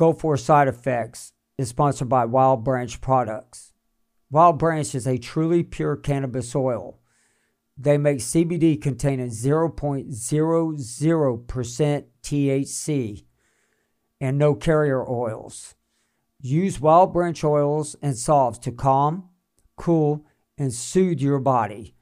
Go for Side Effects is sponsored by Wild Branch Products. Wild Branch is a truly pure cannabis oil. They make CBD containing 0.00% THC and no carrier oils. Use Wild Branch oils and salves to calm, cool, and soothe your body,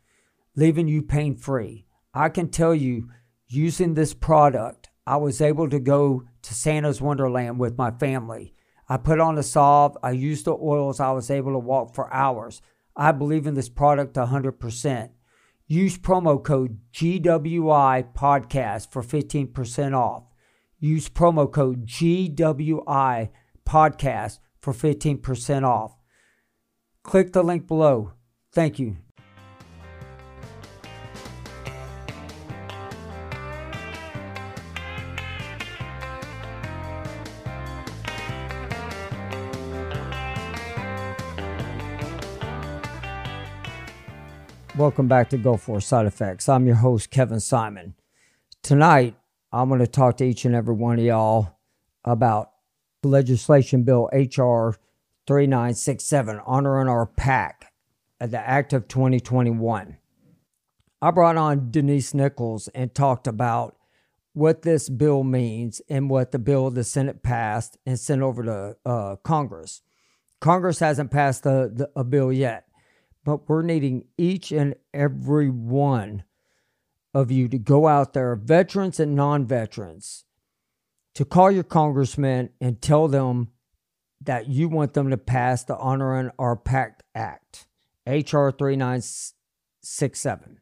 leaving you pain free. I can tell you, using this product, I was able to go to Santa's Wonderland with my family. I put on the salve, I used the oils, I was able to walk for hours. I believe in this product 100%. Use promo code GWI podcast for 15% off. Use promo code GWI podcast for 15% off. Click the link below. Thank you. Welcome back to Go For Side Effects. I'm your host, Kevin Simon. Tonight, I'm going to talk to each and every one of y'all about legislation bill HR 3967, honoring our PAC at the Act of 2021. I brought on Denise Nichols and talked about what this bill means and what the bill the Senate passed and sent over to uh, Congress. Congress hasn't passed the, the, a bill yet but we're needing each and every one of you to go out there, veterans and non veterans, to call your congressman and tell them that you want them to pass the Honoring Our Pact Act, H.R. 3967.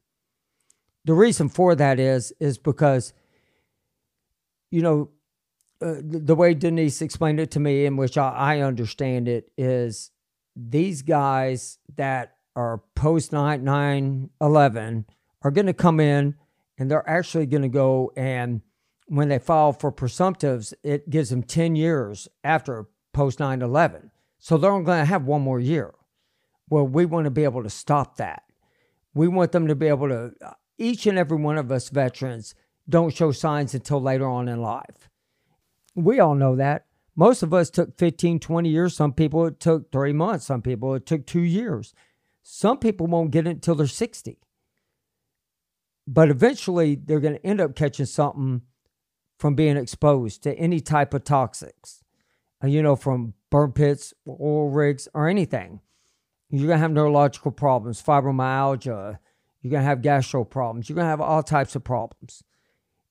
The reason for that is, is because, you know, uh, the way Denise explained it to me, in which I, I understand it, is these guys that are post 9 11 are going to come in and they're actually going to go and when they file for presumptives, it gives them 10 years after post 9 11. So they're only going to have one more year. Well, we want to be able to stop that. We want them to be able to, uh, each and every one of us veterans don't show signs until later on in life. We all know that. Most of us took 15, 20 years. Some people it took three months. Some people it took two years. Some people won't get it until they're 60. But eventually, they're going to end up catching something from being exposed to any type of toxics, uh, you know, from burn pits, oil rigs, or anything. You're going to have neurological problems, fibromyalgia. You're going to have gastro problems. You're going to have all types of problems.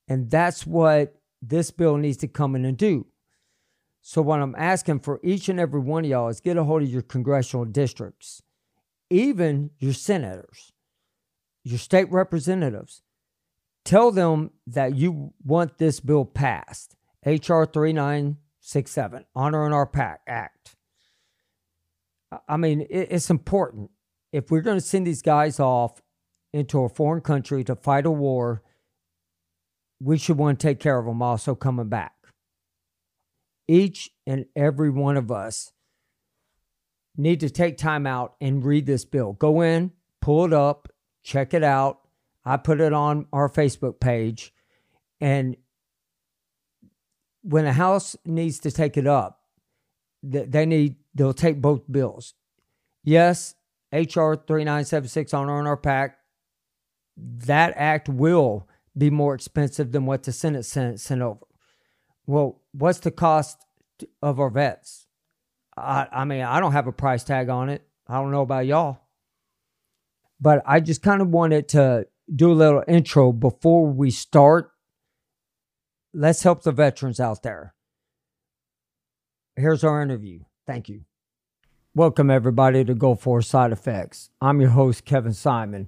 And that's what this bill needs to come in and do. So, what I'm asking for each and every one of y'all is get a hold of your congressional districts even your senators, your state representatives, tell them that you want this bill passed. H.R. 3967, Honoring Our PACT Act. I mean, it's important. If we're going to send these guys off into a foreign country to fight a war, we should want to take care of them also coming back. Each and every one of us need to take time out and read this bill. Go in, pull it up, check it out. I put it on our Facebook page. And when the House needs to take it up, they need they'll take both bills. Yes, HR 3976 on our pack that act will be more expensive than what the Senate sent, sent over. Well, what's the cost of our vets? I, I mean, I don't have a price tag on it. I don't know about y'all. But I just kind of wanted to do a little intro before we start. Let's help the veterans out there. Here's our interview. Thank you. Welcome, everybody, to Go For Side Effects. I'm your host, Kevin Simon.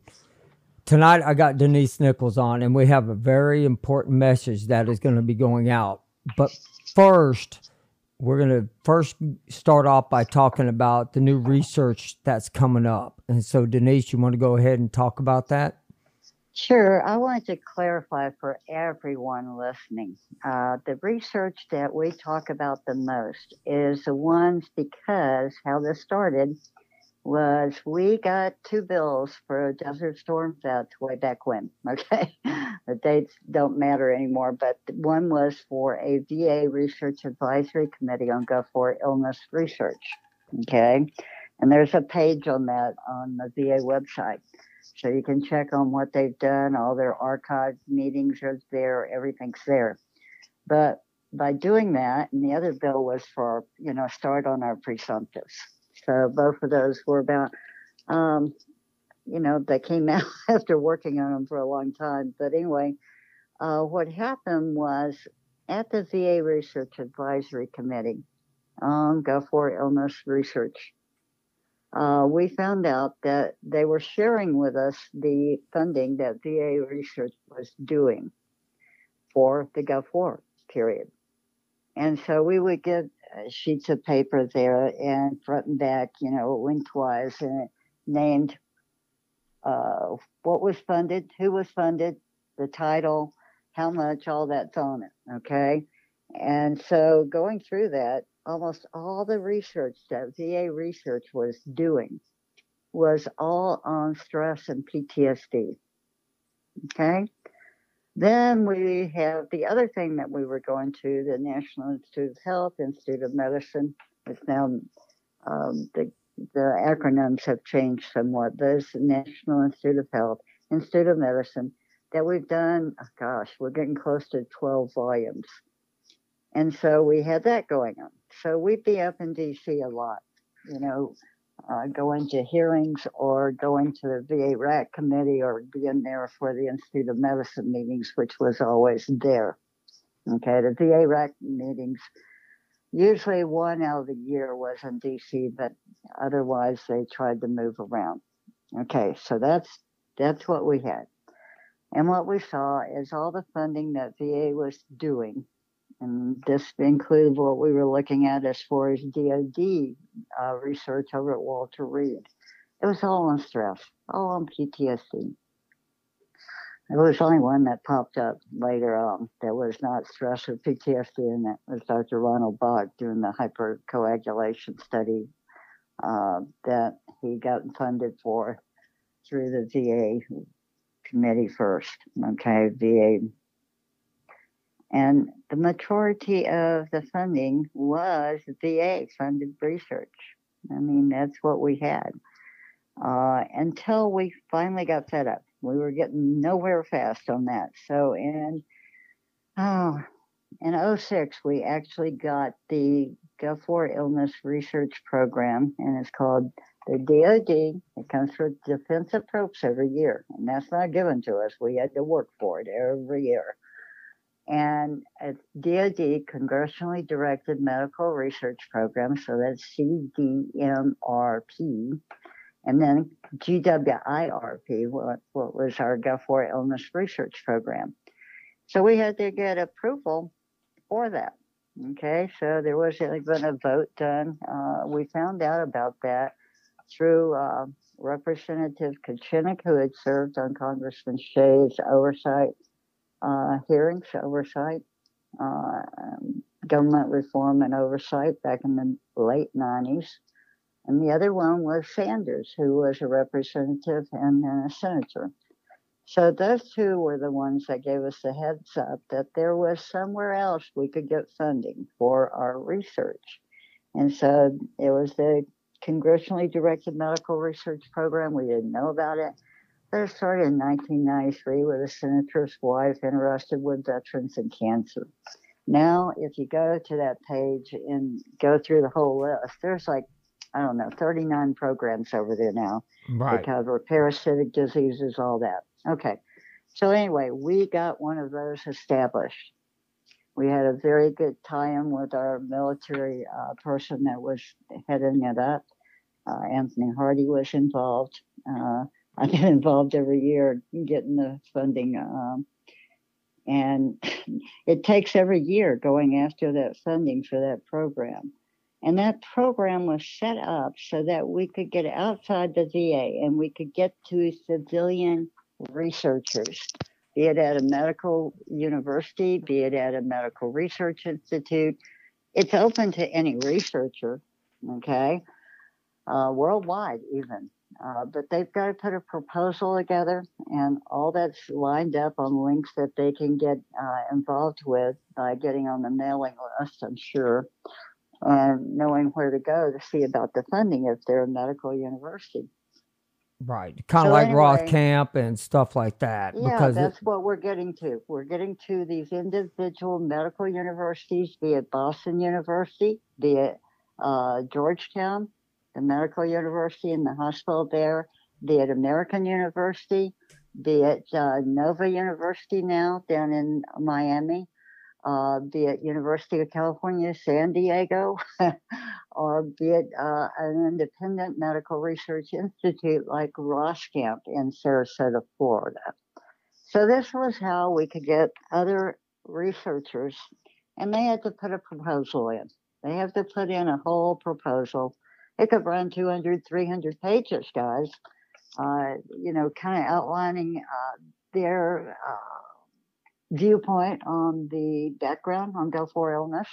Tonight, I got Denise Nichols on, and we have a very important message that is going to be going out. But first, we're going to first start off by talking about the new research that's coming up. And so, Denise, you want to go ahead and talk about that? Sure. I wanted to clarify for everyone listening uh, the research that we talk about the most is the ones because how this started was we got two bills for Desert Storm vets way back when. Okay, the dates don't matter anymore, but one was for a VA Research Advisory Committee on Gulf War illness research. Okay, and there's a page on that on the VA website. So you can check on what they've done, all their archived meetings are there, everything's there. But by doing that, and the other bill was for, you know, start on our presumptives. So both of those were about, um, you know, they came out after working on them for a long time. But anyway, uh, what happened was at the VA Research Advisory Committee on Gulf War Illness Research, uh, we found out that they were sharing with us the funding that VA Research was doing for the Gulf War period. And so we would get uh, sheets of paper there and front and back, you know, lengthwise, and it named uh, what was funded, who was funded, the title, how much, all that's on it. Okay. And so going through that, almost all the research that VA research was doing was all on stress and PTSD. Okay. Then we have the other thing that we were going to, the National Institute of Health, Institute of Medicine. It's now um, the the acronyms have changed somewhat. There's the National Institute of Health, Institute of Medicine, that we've done. Oh gosh, we're getting close to 12 volumes, and so we had that going on. So we'd be up in D.C. a lot, you know, uh, going to hearings or going to the VA RAC committee or being there for the Institute of Medicine meetings, which was always there. Okay, the VA RAC meetings, usually one out of the year was in DC, but otherwise they tried to move around. Okay, so that's that's what we had. And what we saw is all the funding that VA was doing and this included what we were looking at as far as DoD uh, research over at Walter Reed. It was all on stress, all on PTSD. There was only one that popped up later on that was not stress or PTSD, and that was Dr. Ronald Bach doing the hypercoagulation study uh, that he got funded for through the VA committee first. Okay, VA and the majority of the funding was VA funded research. I mean, that's what we had. Uh, until we finally got fed up. We were getting nowhere fast on that. So in oh, in 06, we actually got the Gulf War Illness Research Program, and it's called the DoD. It comes with Defense Approps every year, and that's not given to us. We had to work for it every year and it's DoD Congressionally Directed Medical Research Program, so that's CDMRP, and then GWIRP, what, what was our Gulf War Illness Research Program. So we had to get approval for that. Okay, so there was even a vote done. Uh, we found out about that through uh, Representative Kucinich, who had served on Congressman Shays' oversight uh, hearings, oversight, uh, government reform and oversight back in the late 90s. And the other one was Sanders, who was a representative and then a senator. So those two were the ones that gave us the heads up that there was somewhere else we could get funding for our research. And so it was the congressionally directed medical research program. We didn't know about it. That started in 1993 with a senator's wife interested with veterans and cancer. Now, if you go to that page and go through the whole list, there's like, I don't know, 39 programs over there now. Right. They cover parasitic diseases, all that. Okay. So, anyway, we got one of those established. We had a very good tie in with our military uh, person that was heading it up. Uh, Anthony Hardie was involved. Uh, I get involved every year getting the funding. Um, and it takes every year going after that funding for that program. And that program was set up so that we could get outside the VA and we could get to civilian researchers, be it at a medical university, be it at a medical research institute. It's open to any researcher, okay? uh, worldwide even. Uh, but they've got to put a proposal together, and all that's lined up on links that they can get uh, involved with by getting on the mailing list, I'm sure, and knowing where to go to see about the funding if they're a medical university. Right, kind of so like anyway, Roskamp and stuff like that. Yeah, because that's it, what we're getting to. We're getting to these individual medical universities, be it Boston University, be it uh, Georgetown, the medical university and the hospital there, be it American University, be it uh, Nova University now down in Miami, uh, be it University of California, San Diego, or be it uh, an independent medical research institute like Roskamp in Sarasota, Florida. So this was how we could get other researchers, and they had to put a proposal in. They have to put in a whole proposal it could run 200, 300 pages, guys. Uh, you know, kind of outlining uh, their uh, viewpoint on the background on Gulf illness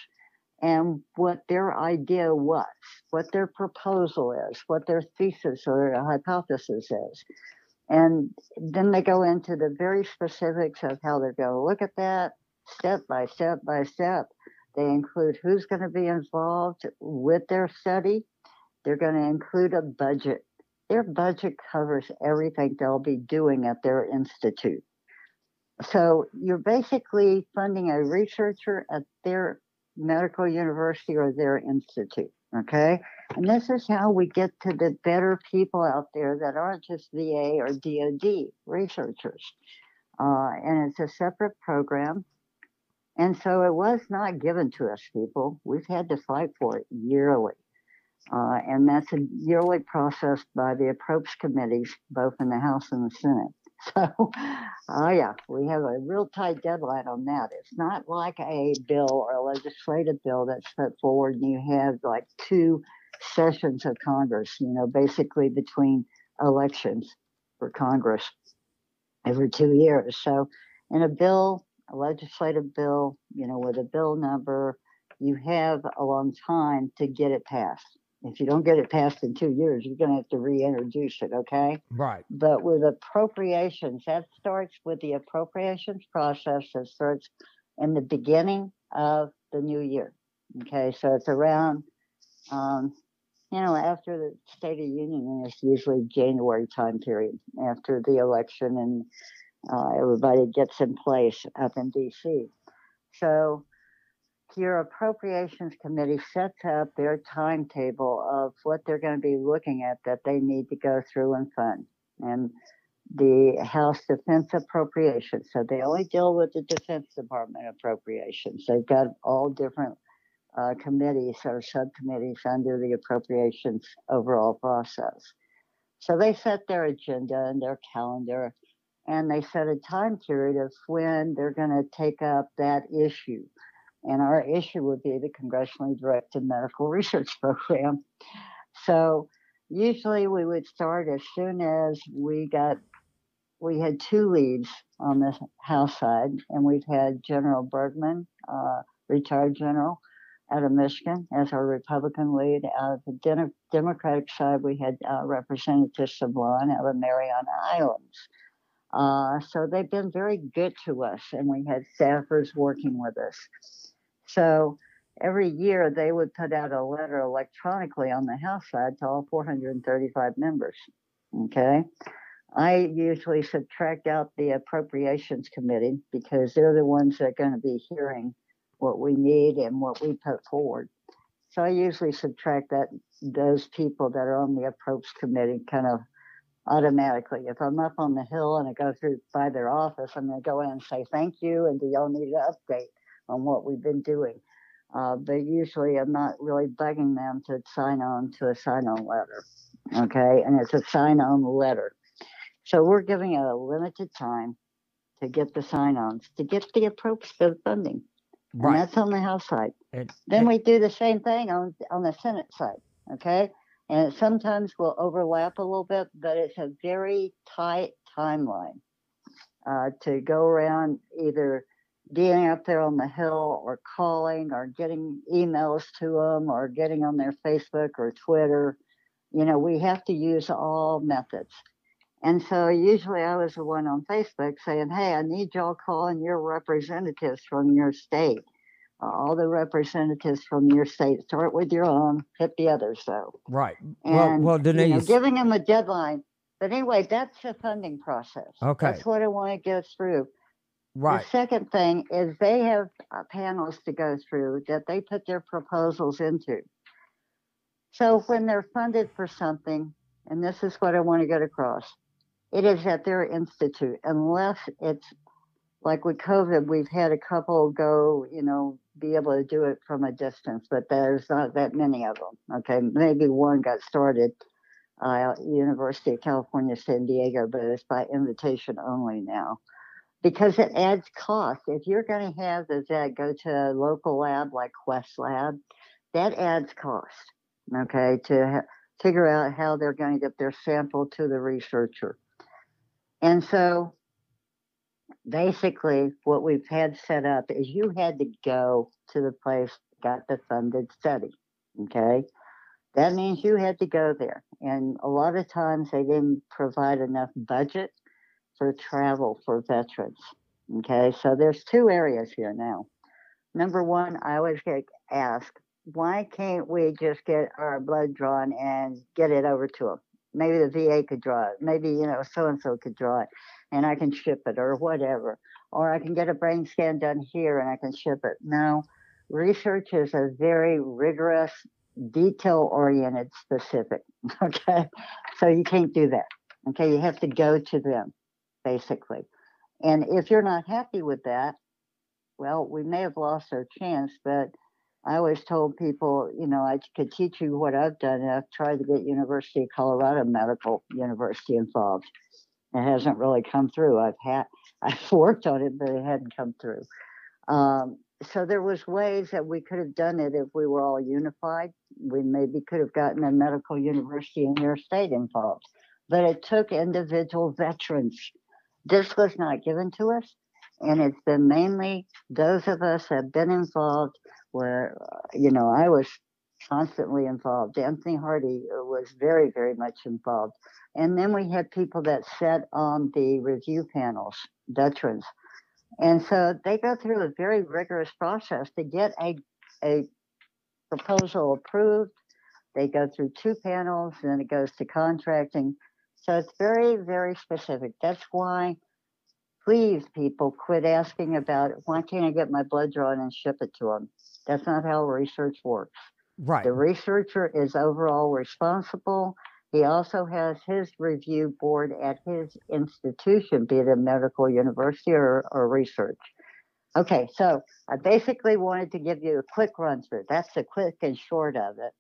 and what their idea was, what their proposal is, what their thesis or hypothesis is. And then they go into the very specifics of how they're going to look at that step by step by step. They include who's going to be involved with their study, they're going to include a budget. Their budget covers everything they'll be doing at their institute. So you're basically funding a researcher at their medical university or their institute. Okay. And this is how we get to the better people out there that aren't just VA or DOD researchers. Uh, and it's a separate program. And so it was not given to us, people. We've had to fight for it yearly. Uh, and that's a yearly process by the approps committees, both in the House and the Senate. So, oh yeah, we have a real tight deadline on that. It's not like a bill or a legislative bill that's put forward and you have like two sessions of Congress, you know, basically between elections for Congress every two years. So, in a bill, a legislative bill, you know, with a bill number, you have a long time to get it passed. If you don't get it passed in two years, you're going to have to reintroduce it, okay? Right. But with appropriations, that starts with the appropriations process that starts in the beginning of the new year. Okay, so it's around, um, you know, after the State of Union, and it's usually January time period after the election, and uh, everybody gets in place up in D.C. So your appropriations committee sets up their timetable of what they're going to be looking at that they need to go through and fund. And the House Defense Appropriations. So they only deal with the Defense Department appropriations. They've got all different uh, committees or subcommittees under the appropriations overall process. So they set their agenda and their calendar, and they set a time period of when they're going to take up that issue and our issue would be the congressionally directed medical research program. So usually we would start as soon as we got we had two leads on the House side, and we've had General Bergman, uh, retired general out of Michigan, as our Republican lead. Out of the De- Democratic side, we had uh, Representative Sablan out of Mariana Islands. Uh, so they've been very good to us, and we had staffers working with us. So every year they would put out a letter electronically on the House side to all 435 members. Okay. I usually subtract out the appropriations committee because they're the ones that are going to be hearing what we need and what we put forward. So I usually subtract that those people that are on the approps committee kind of automatically. If I'm up on the hill and I go through by their office, I'm going to go in and say thank you and do y'all need an update? On what we've been doing. Uh, but usually I'm not really bugging them to sign on to a sign on letter. Okay. And it's a sign on letter. So we're giving it a limited time to get the sign ons, to get the approach to the funding. Right. And that's on the House side. It, then it, we do the same thing on, on the Senate side. Okay. And it sometimes will overlap a little bit, but it's a very tight timeline uh, to go around either being up there on the hill or calling or getting emails to them or getting on their Facebook or Twitter, You know, we have to use all methods. And so usually I was the one on Facebook saying, hey, I need y'all calling your representatives from your state. Uh, all the representatives from your state. Start with your own, hit the others though. Right. And well, well, Denise. You know, giving them a deadline. But anyway, that's the funding process. Okay. That's what I want to get through. Right. The second thing is they have uh, panels to go through that they put their proposals into. So when they're funded for something, and this is what I want to get across, it is at their institute, unless it's like with COVID, we've had a couple go, you know, be able to do it from a distance, but there's not that many of them. Okay, maybe one got started, uh, University of California, San Diego, but it's by invitation only now because it adds cost. If you're going to have the vet go to a local lab like Quest Lab, that adds cost. Okay, to ha- figure out how they're going to get their sample to the researcher. And so basically, what we've had set up is you had to go to the place got the funded study. Okay. That means you had to go there. And a lot of times they didn't provide enough budget for travel for veterans. Okay. So there's two areas here now. Number one, I always get asked, why can't we just get our blood drawn and get it over to them? Maybe the VA could draw it. Maybe, you know, so and so could draw it and I can ship it or whatever. Or I can get a brain scan done here and I can ship it. No, research is a very rigorous, detail oriented, specific. Okay. So you can't do that. Okay. You have to go to them, basically. And if you're not happy with that, well, we may have lost our chance, but I always told people, you know, I could teach you what I've done. And I've tried to get University of Colorado Medical University involved. It hasn't really come through. I've had, I've worked on it, but it hadn't come through. Um, so there was ways that we could have done it if we were all unified. We maybe could have gotten a medical university in your state involved, but it took individual veterans. This was not given to us, and it's been mainly those of us have been involved where, uh, you know, I was constantly involved. Anthony Hardie was very, very much involved. And then we had people that sat on the review panels, veterans. And so they go through a very rigorous process to get a, a proposal approved. They go through two panels, and then it goes to contracting. So it's very, very specific. That's why, please, people, quit asking about why can't I get my blood drawn and ship it to them? That's not how research works. Right. The researcher is overall responsible. He also has his review board at his institution, be it a medical university or, or research. Okay, so I basically wanted to give you a quick run through. That's the quick and short of it.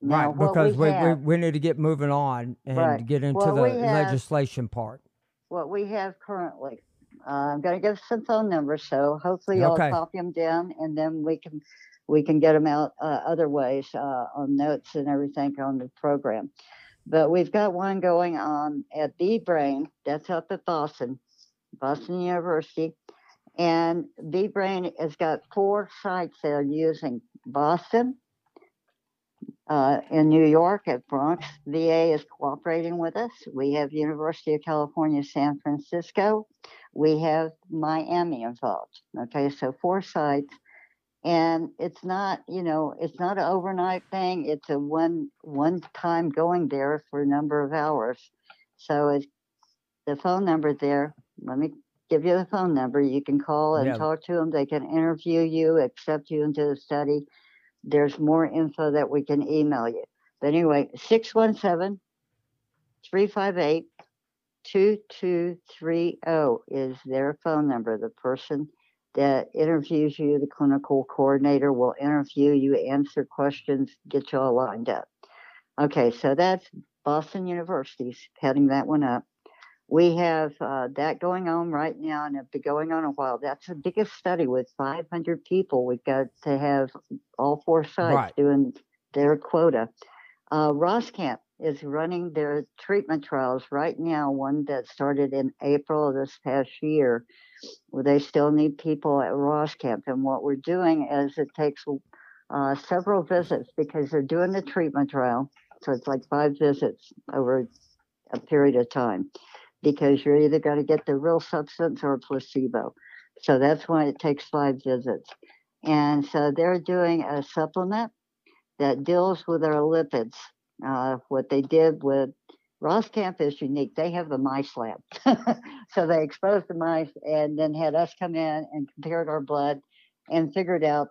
Right. what Because we, we, have- we need to get moving on and Right. get into Well, the have- legislation part. what we have currently. Uh, I'm going to give some phone numbers, so hopefully you'll Okay. copy them down, and then we can we can get them out uh, other ways uh, on notes and everything on the program. But we've got one going on at B Brain, that's up at Boston, Boston University, and B Brain has got four sites they're using: Boston, uh, in New York at Bronx. VA is cooperating with us. We have University of California, San Francisco. We have Miami involved. Okay, so four sites. And it's not, you know, it's not an overnight thing. It's a one one time going there for a number of hours. So it's the phone number there. Let me give you the phone number. You can call and Yeah. talk to them. They can interview you, accept you into the study there's more info that we can email you. But anyway, 617 358 2230 is their phone number. The person that interviews you, the clinical coordinator, will interview you, answer questions, get you all lined up. Okay, so that's Boston University's heading that one up. We have uh, that going on right now, and it's been going on a while. That's the biggest study with 500 people. We've got to have all four sites Right. doing their quota. Uh, Roskamp is running their treatment trials right now, one that started in April of this past year. They still need people at Roskamp. And what we're doing is it takes uh, several visits because they're doing the treatment trial. So it's like five visits over a period of time because you're either going to get the real substance or a placebo. So that's why it takes five visits. And so they're doing a supplement that deals with our lipids. Uh, what they did with Roskamp is unique. They have the mice lab. so they exposed the mice and then had us come in and compared our blood and figured out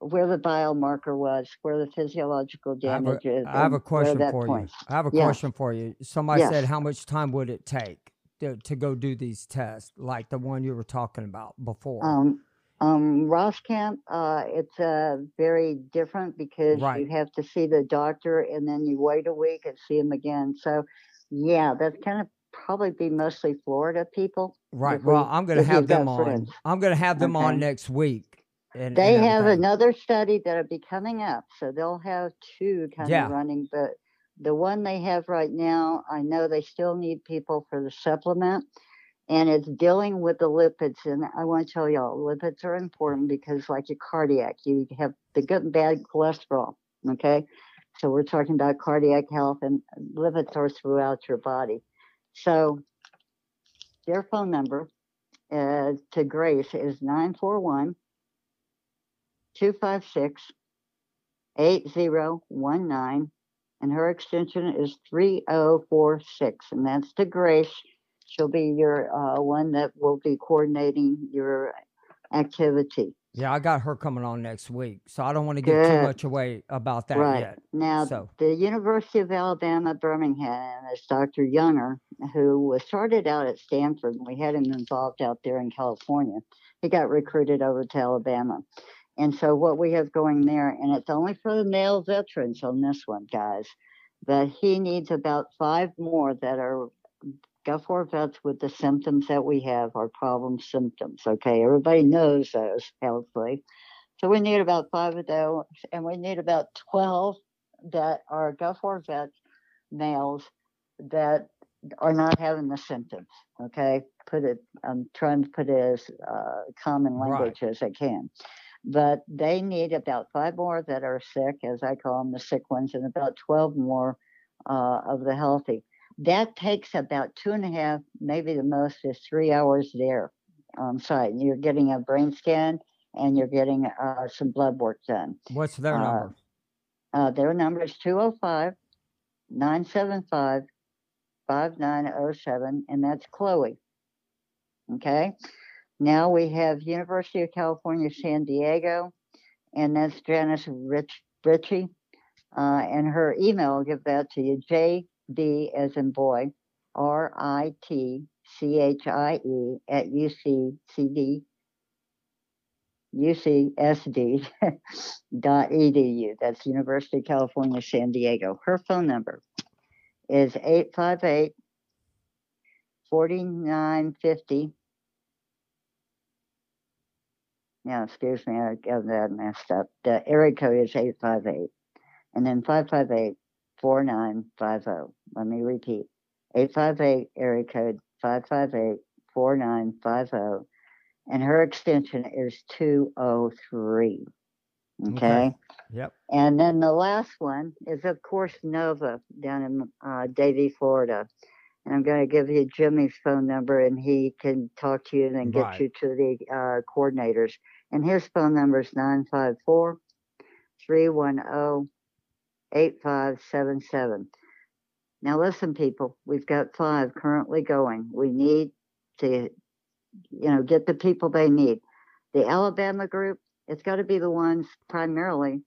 where the biomarker was, where the physiological damage I is. I have a question for points. you. I have a Yeah. question for you. Somebody Yes. said, how much time would it take to, to go do these tests, like the one you were talking about before? Um, um, uh, it's uh, very different because Right. you have to see the doctor and then you wait a week and see him again. So, yeah, that's kind of probably be mostly Florida people. right. Well, we- I'm going to have them on. I'm going to have them on next week. And, They and have another study that'll be coming up, so they'll have two kind Yeah. of running. But the one they have right now, I know they still need people for the supplement, and it's dealing with the lipids. And I want to tell y'all, lipids are important because, like your cardiac, you have the good and bad cholesterol. Okay, so we're talking about cardiac health, and lipids are throughout your body. So their phone number uh, to Grace is 941 256 8019, and her extension is 3046, and that's to Grace. She'll be your uh, one that will be coordinating your activity. Yeah, I got her coming on next week, so I don't want to give too much away about that right. yet. Now, So- the University of Alabama, Birmingham, is Dr. Younger, who was started out at Stanford, and we had him involved out there in California. He got recruited over to Alabama. And so, what we have going there, and it's only for the male veterans on this one, guys, but he needs about five more that are Gulf vets with the symptoms that we have, our problem symptoms. Okay, everybody knows those, hopefully. So we need about five of those, and we need about 12 that are Gulf War vets, males, that are not having the symptoms. Okay, put it, I'm trying to put it as uh, common Right. language as I can. But they need about five more that are sick, as I call them, the sick ones, and about 12 more uh, of the healthy. That takes about two and a half, maybe the most is three hours there on site. You're getting a brain scan and you're getting uh, some blood work done. What's their Uh, number? Uh, their number is 205 975 5907, and that's Chloe. Okay. Now we have University of California, San Diego, and that's Janice Rich, Ritchie. Uh, and her email, I'll give that to you JB as in boy, R I T C H I E at UCCD, UCSD dot edu. That's University of California, San Diego. Her phone number is 858 4950. Yeah, excuse me, I got that messed up. The area code is 858 and then 558 4950. Let me repeat 858 area code 558 4950. And her extension is 203. Okay. okay? Yep. And then the last one is, of course, Nova down in uh, Davie, Florida. And I'm going to give you Jimmy's phone number, and he can talk to you and then get Right. you to the uh, coordinators. And his phone number is 954 310 8577. Now, listen, people, we've got five currently going. We need to, you know, get the people they need. The Alabama group, it's got to be the ones primarily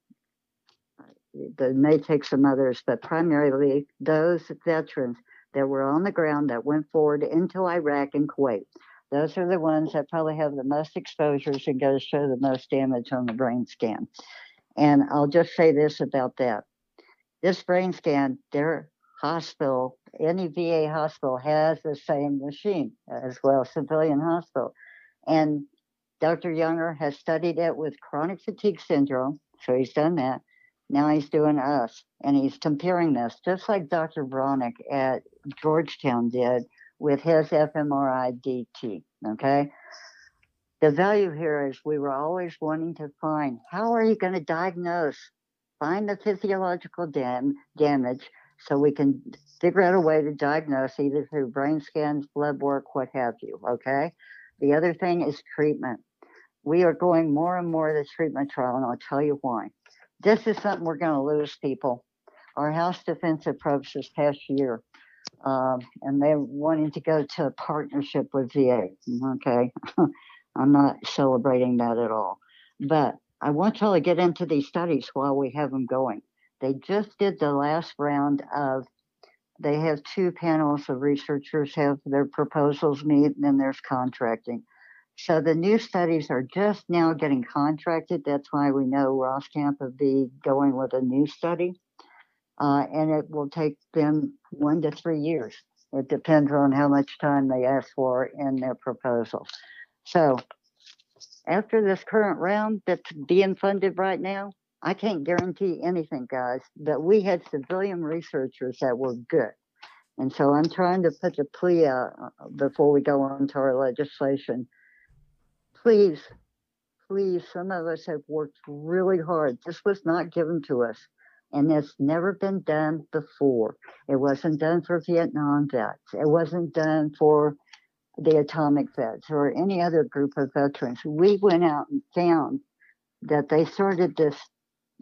they may take some others, but primarily those veterans that were on the ground that went forward into Iraq and Kuwait. Those are the ones that probably have the most exposures and go to show the most damage on the brain scan. And I'll just say this about that. This brain scan, their hospital, any VA hospital has the same machine as well, civilian hospital. And Dr. Younger has studied it with chronic fatigue syndrome, so he's done that. Now he's doing us, and he's comparing this, just like Dr. Baraniuk at Georgetown did with his fMRI DT. Okay. The value here is we were always wanting to find how are you going to diagnose find the physiological dam- damage so we can figure out a way to diagnose either through brain scans, blood work, what have you. Okay. The other thing is treatment. We are going more and more to treatment trial, and I'll tell you why. This is something we're going to lose, people. Our House Defense approps this past year, um, and they're wanting to go to a partnership with VA. Okay. I'm not celebrating that at all. But I want y'all to get into these studies while we have them going. They just did the last round of, they have two panels of researchers have their proposals meet, and then there's contracting. So the new studies are just now getting contracted. That's why we know Roskamp will be going with a new study. Uh, and it will take them one to three years. It depends on how much time they ask for in their proposal. So after this current round that's being funded right now, I can't guarantee anything, guys, but we had civilian researchers that were good. And so I'm trying to put the plea out uh, before we go on to our legislation. Please, please, some of us have worked really hard. This was not given to us, and it's never been done before. It wasn't done for Vietnam vets, it wasn't done for the atomic vets or any other group of veterans. We went out and found that they started this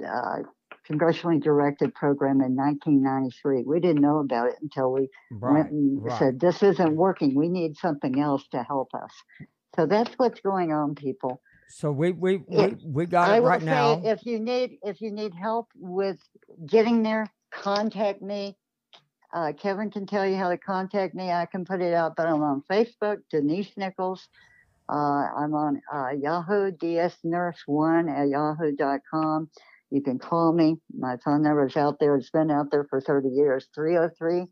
uh, congressionally directed program in 1993. We didn't know about it until we right, went and right. said, This isn't working. We need something else to help us. So that's what's going on, people. So we we we, we got it right now. If you need if you need help with getting there, contact me. Uh, Kevin can tell you how to contact me. I can put it out, but I'm on Facebook, Denise Nichols. Uh, I'm on uh, Yahoo, dsnurse1 at yahoo.com. You can call me. My phone number is out there. It's been out there for 30 years 303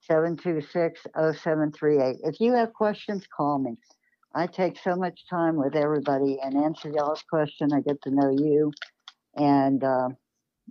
726 0738. If you have questions, call me. I take so much time with everybody and answer y'all's question. I get to know you and uh,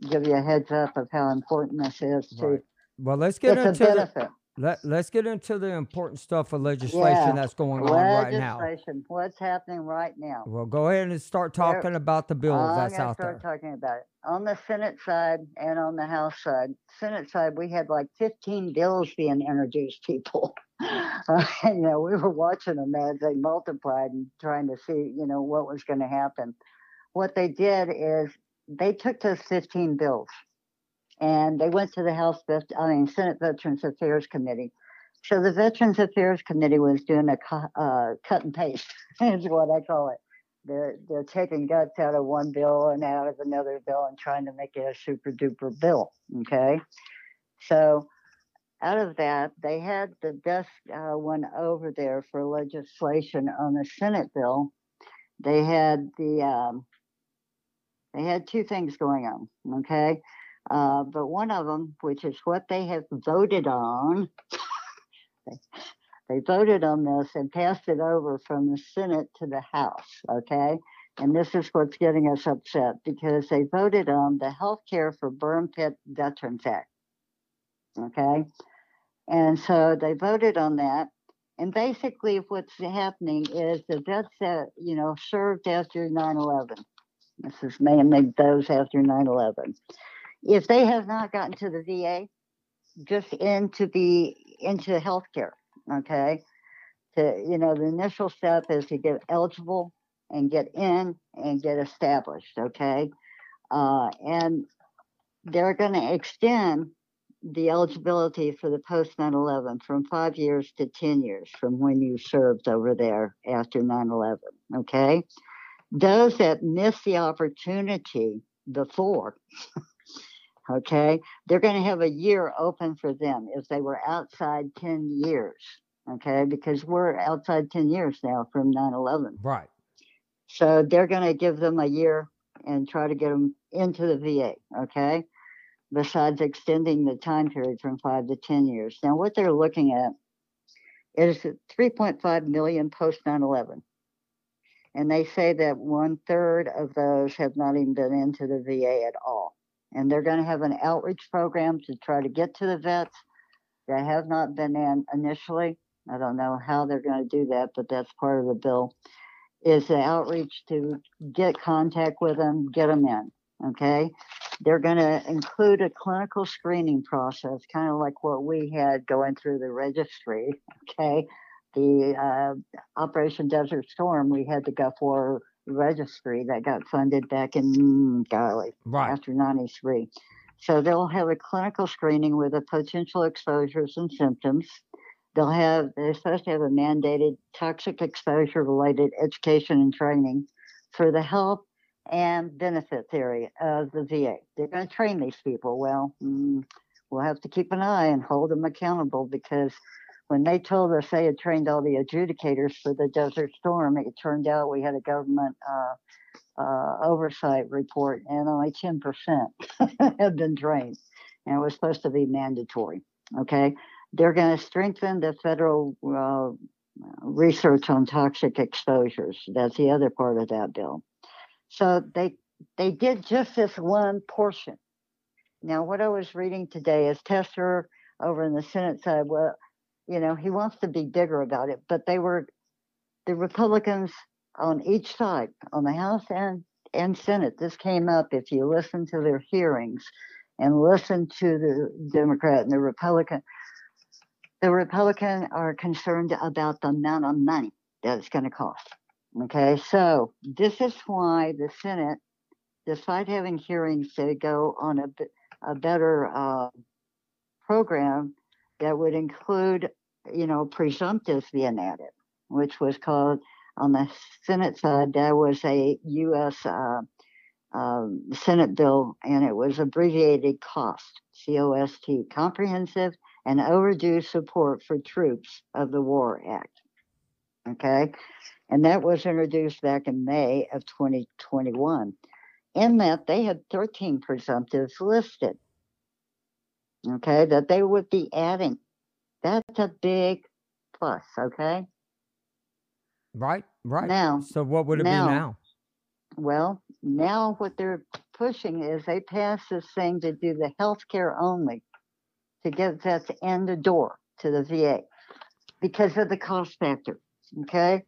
give you a heads up of how important this is to right. Well, let's get into the, let Let's get into the important stuff of legislation yeah. that's going on right now. Legislation. What's happening right now? Well, go ahead and start talking there, about the bills I'm that's out start there. Talking about it on the Senate side and on the House side. Senate side, we had like 15 bills being introduced. People, uh, you know, we were watching them as they multiplied and trying to see, you know, what was going to happen. What they did is they took those 15 bills and they went to the House, I mean, Senate Veterans Affairs Committee. So the Veterans Affairs Committee was doing a uh, cut and paste, is what I call it. They're they're taking guts out of one bill and out of another bill and trying to make it a super duper bill. Okay, so out of that, they had the desk uh, one over there for legislation on the Senate bill. They had the um, they had two things going on. Okay, uh, but one of them, which is what they have voted on, they, they voted on this and passed it over from the Senate to the House. Okay. And this is what's getting us upset because they voted on the Health Care for Burn Pit Veterans Act. Okay. And so they voted on that. And basically, what's happening is the vets that, you know, served after 9 11. This is mainly those after 9 11 if they have not gotten to the VA, just into the into healthcare, okay. To you know, the initial step is to get eligible and get in and get established, okay. Uh, and they're going to extend the eligibility for the post 9/11 from five years to 10 years from when you served over there after 9/11. Okay, those that miss the opportunity before Okay. They're going to have a year open for them if they were outside 10 years. Okay. Because we're outside 10 years now from 9 11. Right. So they're going to give them a year and try to get them into the VA. Okay. Besides extending the time period from five to 10 years. Now, what they're looking at is 3.5 million post 9 11. And they say that one third of those have not even been into the VA at all and they're going to have an outreach program to try to get to the vets that have not been in initially. I don't know how they're going to do that, but that's part of the bill. Is the outreach to get contact with them, get them in. Okay. they're going to include a clinical screening process, kind of like what we had going through the registry. Okay. The uh, Operation Desert Storm, we had to go for registry that got funded back in golly Right. after 93. So they'll have a clinical screening with the potential exposures and symptoms. They'll have, they're supposed to have a mandated toxic exposure related education and training for the health and benefit area of the VA. They're going to train these people. Well, mm, we'll have to keep an eye and hold them accountable because when they told us they had trained all the adjudicators for the Desert Storm, it turned out we had a government uh, uh, oversight report and only 10% had been trained. And it was supposed to be mandatory. Okay. They're going to strengthen the federal uh, research on toxic exposures. That's the other part of that bill. So they they did just this one portion. Now, what I was reading today is Tester over in the Senate side. Well, you know, he wants to be bigger about it, but they were the Republicans on each side, on the House and and Senate. This came up if you listen to their hearings and listen to the Democrat and the Republican. The Republican are concerned about the amount of money that it's going to cost. Okay, so this is why the Senate, despite having hearings to go on a, a better uh, program that would include, you know, presumptives being added, which was called on the Senate side, that was a U.S. Uh, um, Senate bill, and it was abbreviated COST, C O S T, Comprehensive and Overdue Support for Troops of the War Act. Okay, and that was introduced back in May of 2021. In that, they had 13 presumptives listed. Okay, that they would be adding. That's a big plus. Okay. Right. Right. Now, so what would it now- be now? Well, now what they're pushing is they passed this thing to do the health care only to get that to end the door to the VA because of the cost factor. Okay.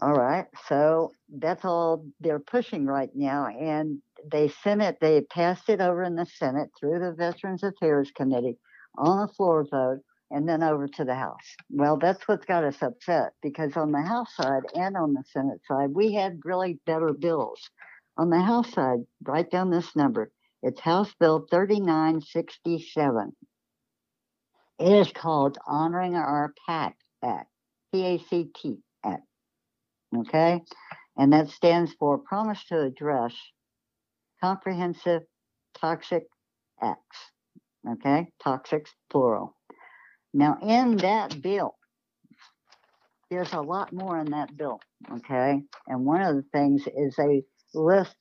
All right. So that's all they're pushing right now. And they sent it, they passed it over in the Senate through the Veterans Affairs Committee on a floor vote and then over to the House. Well, that's what's got us upset because on the House side and on the Senate side, we had really better bills. On the House side, write down this number. It's House Bill 3967. It is called Honoring Our PACT Act, P A C T Act. Okay? And that stands for Promise to Address Comprehensive Toxic Acts. Okay? Toxics, plural. Now, in that bill, there's a lot more in that bill. Okay? And one of the things is a list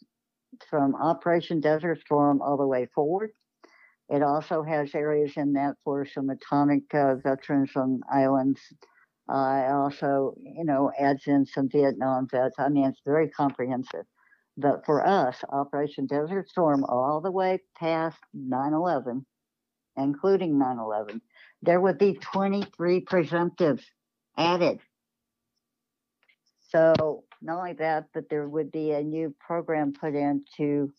from Operation Desert Storm all the way forward. It also has areas in that for some atomic uh, veterans on islands. Uh, also, you know, adds in some Vietnam vets. I mean, it's very comprehensive. But for us, Operation Desert Storm, all the way past 9 11, including 9 11, there would be 23 presumptives added. So, not only that, but there would be a new program put in to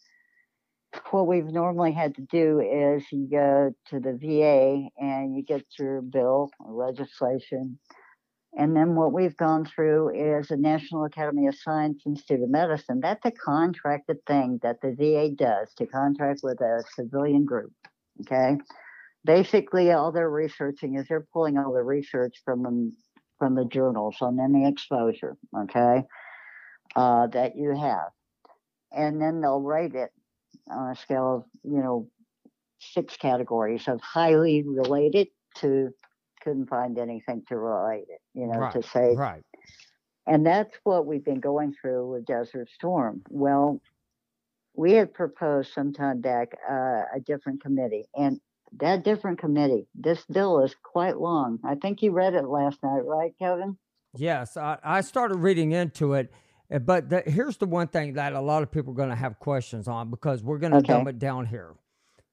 what we've normally had to do is you go to the VA and you get your bill or legislation. And then what we've gone through is the National Academy of Science Institute of Medicine. That's a contracted thing that the VA does to contract with a civilian group. Okay. Basically, all they're researching is they're pulling all the research from them, from the journals on any exposure. Okay. Uh, that you have. And then they'll rate it on a scale of, you know, six categories of highly related to couldn't find anything to relate it, you know, right. to say. Right. And that's what we've been going through with Desert Storm. Well, we had proposed some time back uh, a different committee, and that different committee, this bill is quite long. I think you read it last night, right, Kevin? Yes, I, I started reading into it, uh, but the, here's the one thing that a lot of people are going to have questions on because we're going to Okay. dumb it down here.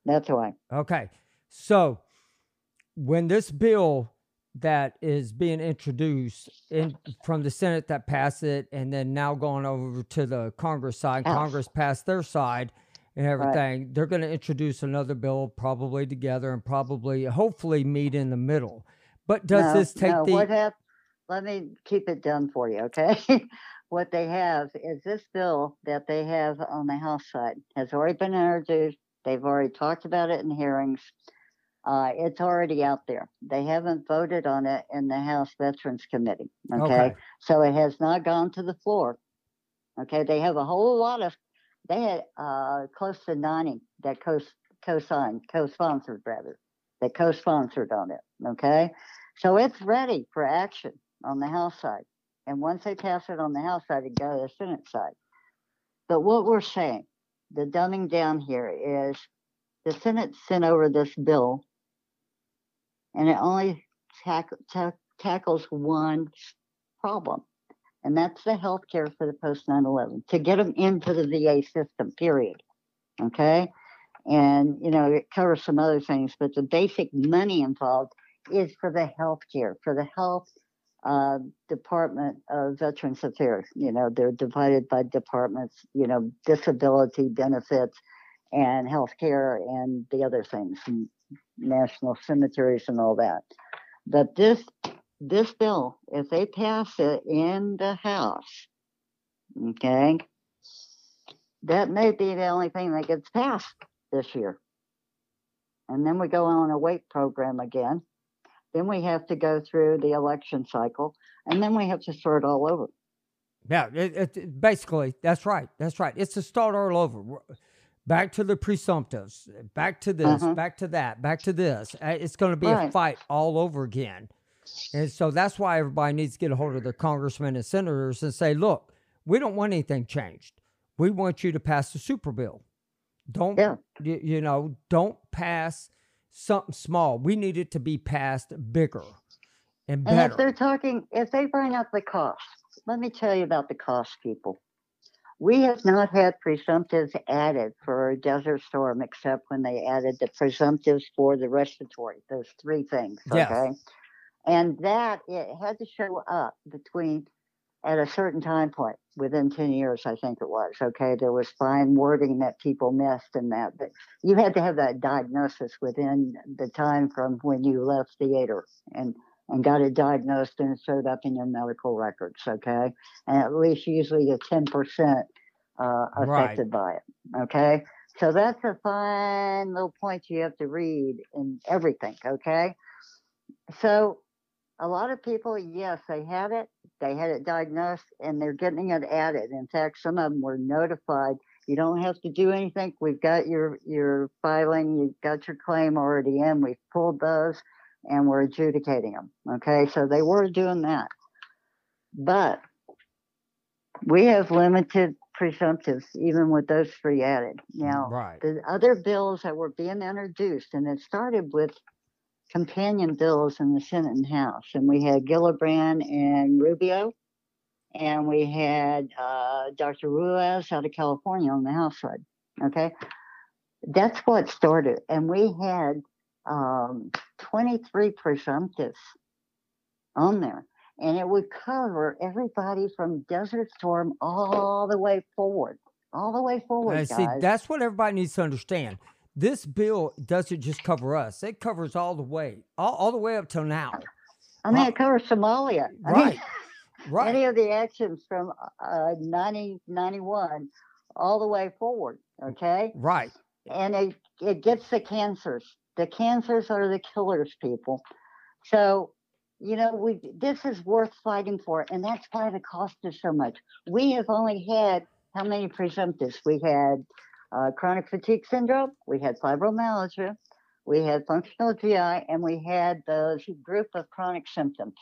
That's why. Okay, so when this bill that is being introduced in from the Senate that passed it, and then now going over to the Congress side, House. Congress passed their side, and everything. Right. They're going to introduce another bill probably together and probably, hopefully, meet in the middle. But does no, this take no, the? What hap- let me keep it done for you, okay? what they have is this bill that they have on the House side has already been introduced. They've already talked about it in hearings. Uh, it's already out there. They haven't voted on it in the House Veterans Committee. Okay? okay. So it has not gone to the floor. Okay. They have a whole lot of, they had uh, close to 90 that co signed, co sponsored rather, that co sponsored on it. Okay. So it's ready for action on the House side. And once they pass it on the House side, it goes to the Senate side. But what we're saying, the dumbing down here is the Senate sent over this bill and it only tack, tackles one problem, and that's the health care for the post 9 11 to get them into the VA system, period. Okay? And, you know, it covers some other things, but the basic money involved is for the health care, for the health uh, Department of Veterans Affairs. You know, they're divided by departments, you know, disability benefits and health care and the other things, and national cemeteries and all that. But this this bill, if they pass it in the House, okay, that may be the only thing that gets passed this year. And then we go on a wait program again. Then we have to go through the election cycle, and then we have to start all over. Yeah, it, it, basically, that's right. That's right. It's to start all over back to the presumptives, back to this, uh-huh. back to that, back to this. Uh, it's going to be right. a fight all over again. And so that's why everybody needs to get a hold of their congressmen and senators and say, look, we don't want anything changed. We want you to pass the super bill. Don't, yeah. you, you know, don't pass something small. We need it to be passed bigger and better. And if they're talking, if they bring up the cost, let me tell you about the cost, people. We have not had presumptives added for a Desert Storm except when they added the presumptives for the respiratory, those three things. Okay. And that it had to show up between at a certain time point within 10 years, I think it was. Okay. There was fine wording that people missed in that, but you had to have that diagnosis within the time from when you left theater. And and got it diagnosed and it showed up in your medical records, okay? And at least usually the 10% uh, affected right. by it, okay? So that's a fine little point you have to read in everything, okay? So a lot of people, yes, they had it, they had it diagnosed, and they're getting it added. In fact, some of them were notified. You don't have to do anything. We've got your your filing. You've got your claim already in. We've pulled those and we're adjudicating them. Okay, so they were doing that. But we have limited presumptives, even with those three added. Now, right. the other bills that were being introduced, and it started with companion bills in the Senate and House, and we had Gillibrand and Rubio, and we had uh, Dr. Ruiz out of California on the House side. Okay, that's what started, and we had um, 23 presumptives on there. And it would cover everybody from Desert Storm all the way forward. All the way forward. Now, see, that's what everybody needs to understand. This bill doesn't just cover us, it covers all the way, all, all the way up till now. I mean, uh, it covers Somalia. I right. Mean, right. Any of the actions from uh, 90, 91 all the way forward. Okay. Right. And it, it gets the cancers the cancers are the killers, people. So, you know, we this is worth fighting for, and that's why the cost is so much. We have only had how many presumptives? We had uh, chronic fatigue syndrome, we had fibromyalgia, we had functional GI, and we had those group of chronic symptoms.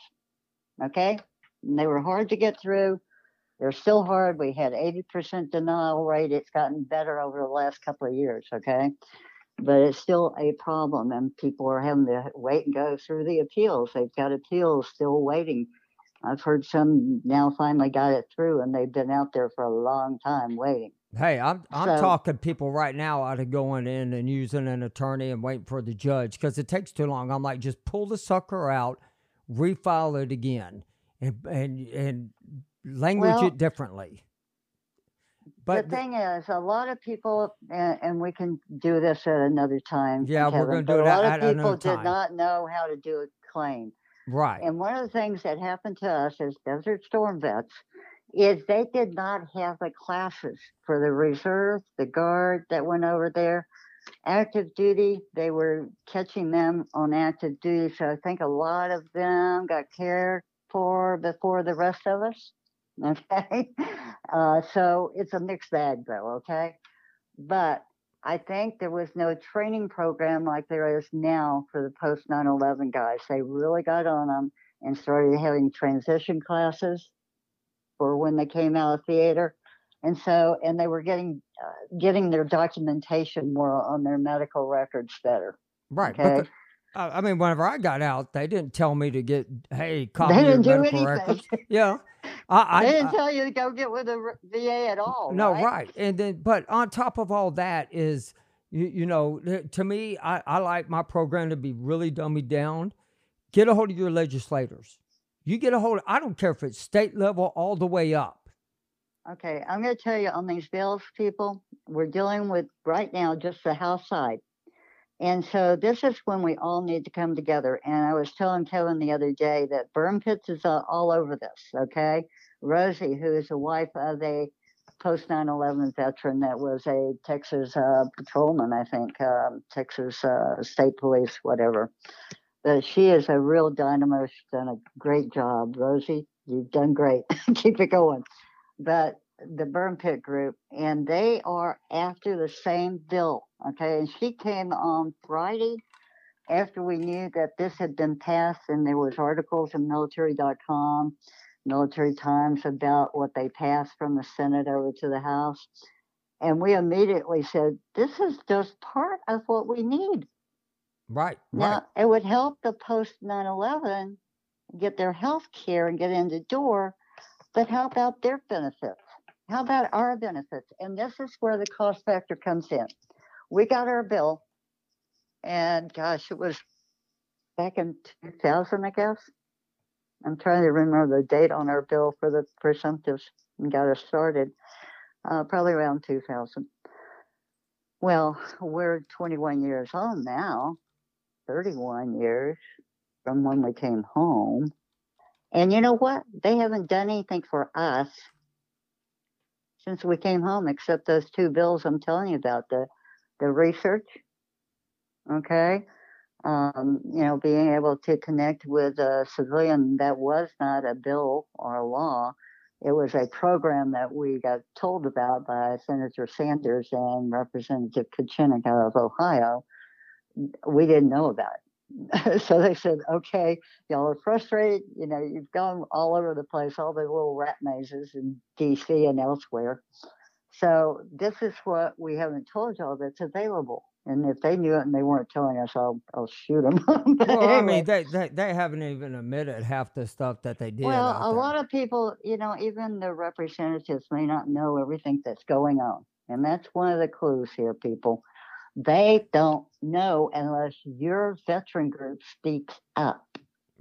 Okay, and they were hard to get through. They're still hard. We had 80% denial rate. It's gotten better over the last couple of years. Okay but it's still a problem and people are having to wait and go through the appeals they've got appeals still waiting i've heard some now finally got it through and they've been out there for a long time waiting hey i'm i'm so, talking people right now out of going in and using an attorney and waiting for the judge because it takes too long i'm like just pull the sucker out refile it again and and and language well, it differently But the thing is, a lot of people, and, and we can do this at another time. Yeah, we're gonna do but it A lot at- of people did not know how to do a claim. right, And one of the things that happened to us as Desert Storm vets is they did not have the classes for the reserve, the guard that went over there. Active duty, they were catching them on active duty. So I think a lot of them got cared for before the rest of us. Okay. Uh, so it's a mixed bag though. Okay. But I think there was no training program like there is now for the post 9 11 guys. They really got on them and started having transition classes for when they came out of theater. And so, and they were getting uh, getting their documentation more on their medical records better. right. Okay. Because, I I mean, whenever I got out, they didn't tell me to get, hey, copy They didn't do medical anything. records. Yeah, I, I, they didn't I- tell you to go get with the VA at all. no, right? right. And then, but on top of all that is, you, you know, to me, I, I like my program to be really dummied down. Get a hold of your legislators. You get a hold. Of, I don't care if it's state level all the way up. Okay, I'm going to tell you on these bills, people, we're dealing with right now just the House side. And so this is when we all need to come together. And I was telling Kevin the other day that burn pits is uh, all over this. Okay. Rosie, who is the wife of a post 9 11 veteran that was a Texas uh, patrolman, I think, um, Texas uh, State Police, whatever. But she is a real dynamo. She's done a great job. Rosie, you've done great. Keep it going but the burn pit group and they are after the same bill okay and she came on friday after we knew that this had been passed and there was articles in military.com military times about what they passed from the senate over to the house and we immediately said this is just part of what we need Right. Right. now, it would help the post 9 11 get their health care and get in the door, but how about their benefits? How about our benefits? And this is where the cost factor comes in. We got our bill, and gosh, it was back in 2000, I guess. I'm trying to remember the date on our bill for the presumptives and got us started, uh, probably around 2000. Well, we're 21 years on now. 31 years from when we came home. And you know what? They haven't done anything for us since we came home, except those two bills I'm telling you about the the research. Okay. Um, you know, being able to connect with a civilian that was not a bill or a law. It was a program that we got told about by Senator Sanders and Representative Kucinich out of Ohio we didn't know about it. so they said, okay, y'all are frustrated. You know, you've gone all over the place, all the little rat mazes in DC and elsewhere. So this is what we haven't told y'all that's available. And if they knew it and they weren't telling us, I'll, I'll shoot them. Well, I mean, they, they they haven't even admitted half the stuff that they did. well, a there. lot of people, you know, even the representatives may not know everything that's going on. And that's one of the clues here, people. They don't know unless your veteran group speaks up.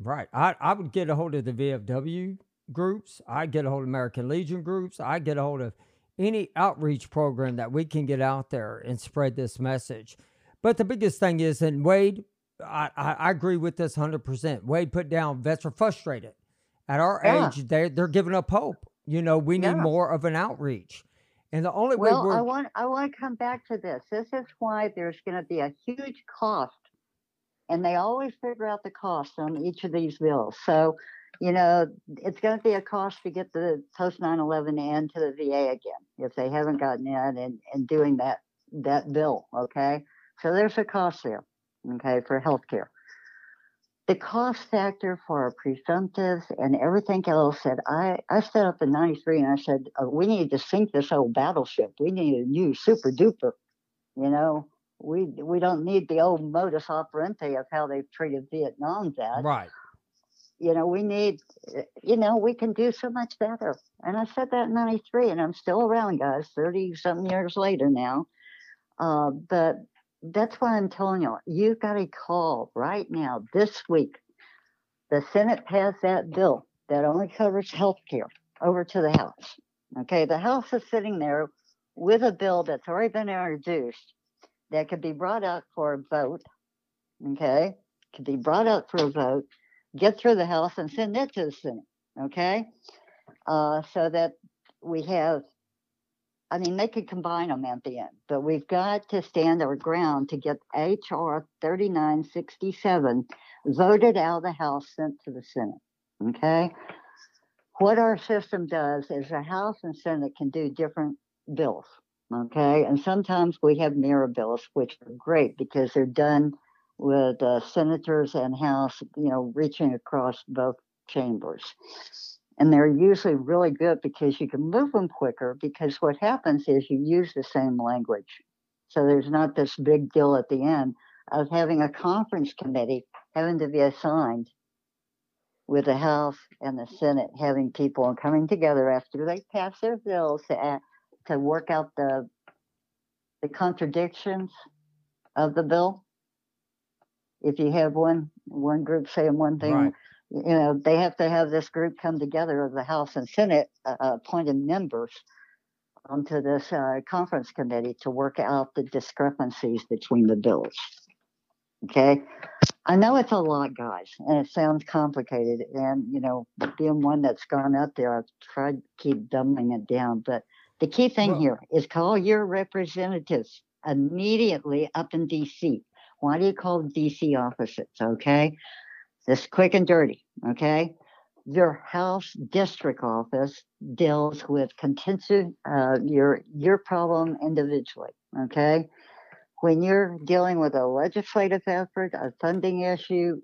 Right. I, I would get a hold of the VFW groups. I'd get a hold of American Legion groups. I'd get a hold of any outreach program that we can get out there and spread this message. But the biggest thing is, and Wade, I, I, I agree with this 100%. Wade put down vets are frustrated. At our Yeah. age, they, they're giving up hope. You know, we need Yeah. more of an outreach. And the only Well, way we're I want I want to come back to this. This is why there's going to be a huge cost, and they always figure out the cost on each of these bills. So, you know, it's going to be a cost to get the post 9/11 and to the VA again if they haven't gotten in and, and doing that that bill. Okay, so there's a cost there. Okay, for healthcare. The cost factor for our presumptives and everything else that I, I set up in 93 and I said, uh, we need to sink this old battleship. We need a new super duper. You know, we we don't need the old modus operandi of how they've treated Vietnam that. right. You know, we need, you know, we can do so much better. And I said that in 93 and I'm still around, guys, 30 something years later now. Uh, but that's why I'm telling you, you've got to call right now, this week. The Senate passed that bill that only covers health care over to the House. Okay, the House is sitting there with a bill that's already been introduced that could be brought up for a vote. Okay, could be brought up for a vote, get through the House, and send it to the Senate. Okay, uh, so that we have. I mean, they could combine them at the end, but we've got to stand our ground to get HR 3967 voted out of the House, sent to the Senate. Okay. What our system does is the House and Senate can do different bills. Okay. And sometimes we have mirror bills, which are great because they're done with uh, senators and House, you know, reaching across both chambers. And they're usually really good because you can move them quicker because what happens is you use the same language. So there's not this big deal at the end of having a conference committee having to be assigned with the House and the Senate having people coming together after they pass their bills to to work out the the contradictions of the bill. If you have one one group saying one thing, right. You know they have to have this group come together of the House and Senate uh, appointed members onto this uh, conference committee to work out the discrepancies between the bills. Okay. I know it's a lot, guys, and it sounds complicated. And, you know, being one that's gone out there, I've tried to keep dumbing it down. But the key thing well, here is call your representatives immediately up in DC. Why do you call DC offices? Okay. This quick and dirty. Okay. Your House district office deals with contentious, uh, your, your problem individually. Okay when you're dealing with a legislative effort, a funding issue,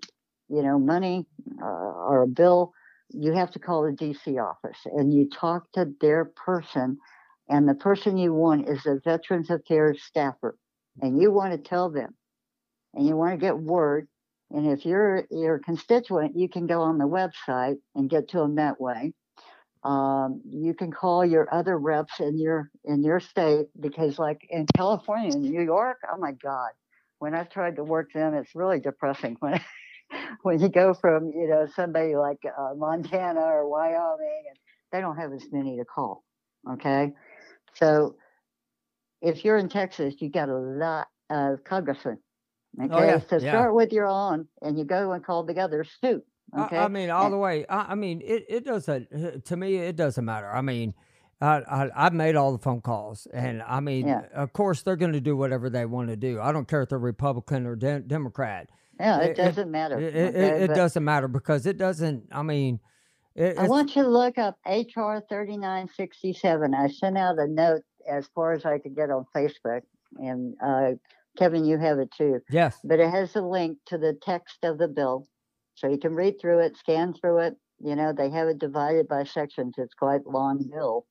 you know, money uh, or a bill, you have to call the DC office and you talk to their person. And the person you want is the Veterans Affairs staffer. And you want to tell them and you want to get word. And if you're your constituent, you can go on the website and get to them that way. Um, you can call your other reps in your in your state because, like in California and New York, oh my God, when I've tried to work them, it's really depressing when when you go from you know somebody like uh, Montana or Wyoming, and they don't have as many to call. Okay, so if you're in Texas, you got a lot of congressmen. Oh, okay, oh, yeah. so yeah. start with your own, and you go and call together suit. Okay. I, I mean, all the way. I, I, mean, it, it doesn't, to me, it doesn't matter. I mean, I, I, have made all the phone calls, and I mean, yeah. of course, they're going to do whatever they want to do. I don't care if they're Republican or de- Democrat. Yeah, it, it doesn't matter. It, okay, it doesn't matter because it doesn't, I mean, I want you to look up HR 3967. I sent out a note as far as I could get on Facebook, and uh, Kevin, you have it too. Yes. But it has a link to the text of the bill so you can read through it, scan through it. You know, they have it divided by sections. It's quite long bill.